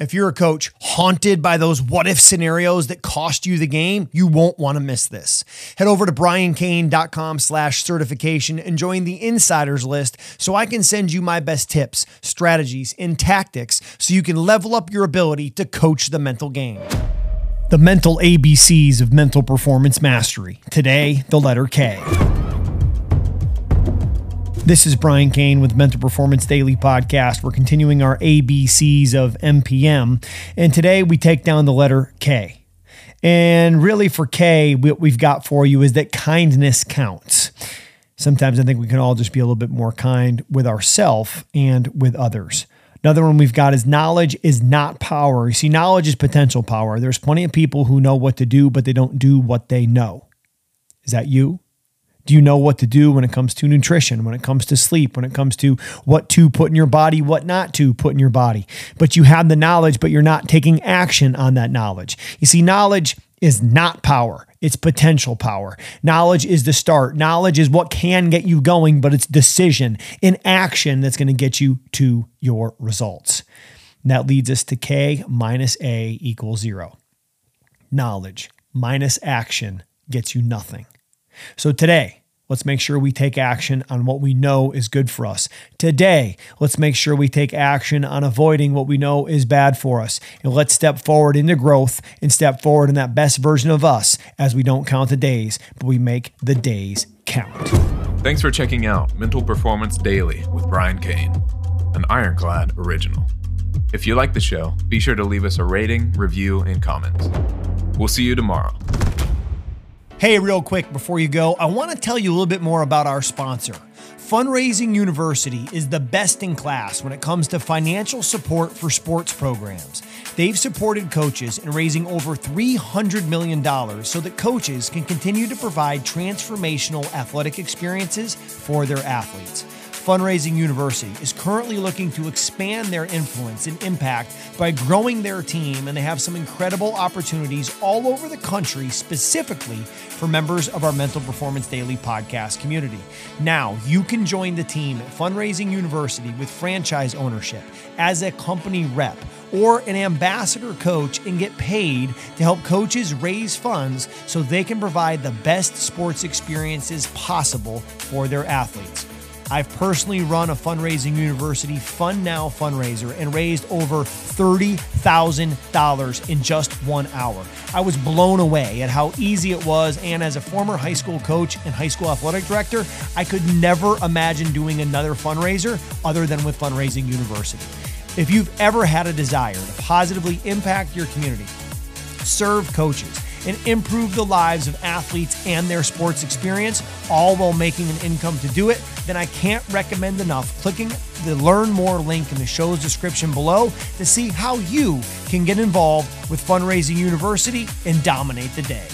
If you're a coach haunted by those what if scenarios that cost you the game, you won't want to miss this. Head over to briancain.com slash certification and join the insiders list so I can send you my best tips, strategies, and tactics so you can level up your ability to coach the mental game. The mental ABCs of mental performance mastery. Today, the letter K. This is Brian Cain with Mental Performance Daily Podcast. We're continuing our ABCs of MPM, and today we take down the letter K. And really, for K, what we've got for you is that kindness counts. Sometimes I think we can all just be a little bit more kind with ourselves and with others. Another one we've got is knowledge is not power. You see, knowledge is potential power. There's plenty of people who know what to do, but they don't do what they know. Is that you? Do you know what to do when it comes to nutrition, when it comes to sleep, when it comes to what to put in your body, what not to put in your body? But you have the knowledge, but you're not taking action on that knowledge. You see, knowledge is not power, it's potential power. Knowledge is the start. Knowledge is what can get you going, but it's decision in action that's going to get you to your results. And that leads us to K minus A equals zero. Knowledge minus action gets you nothing. So today, let's make sure we take action on what we know is good for us. Today, let's make sure we take action on avoiding what we know is bad for us. And let's step forward into growth and step forward in that best version of us as we don't count the days, but we make the days count. Thanks for checking out Mental Performance Daily with Brian Cain, an Ironclad original. If you like the show, be sure to leave us a rating, review, and comments. We'll see you tomorrow. Hey, real quick before you go, I want to tell you a little bit more about our sponsor. Fundraising University is the best in class when it comes to financial support for sports programs. They've supported coaches in raising over $300 million so that coaches can continue to provide transformational athletic experiences for their athletes. Fundraising University is currently looking to expand their influence and impact by growing their team, and they have some incredible opportunities all over the country, specifically for members of our Mental Performance Daily podcast community. Now, you can join the team at Fundraising University with franchise ownership as a company rep or an ambassador coach and get paid to help coaches raise funds so they can provide the best sports experiences possible for their athletes. I've personally run a fundraising university Fund Now fundraiser and raised over $30,000 in just one hour. I was blown away at how easy it was. And as a former high school coach and high school athletic director, I could never imagine doing another fundraiser other than with Fundraising University. If you've ever had a desire to positively impact your community, serve coaches, and improve the lives of athletes and their sports experience, all while making an income to do it, then I can't recommend enough clicking the Learn More link in the show's description below to see how you can get involved with Fundraising University and dominate the day.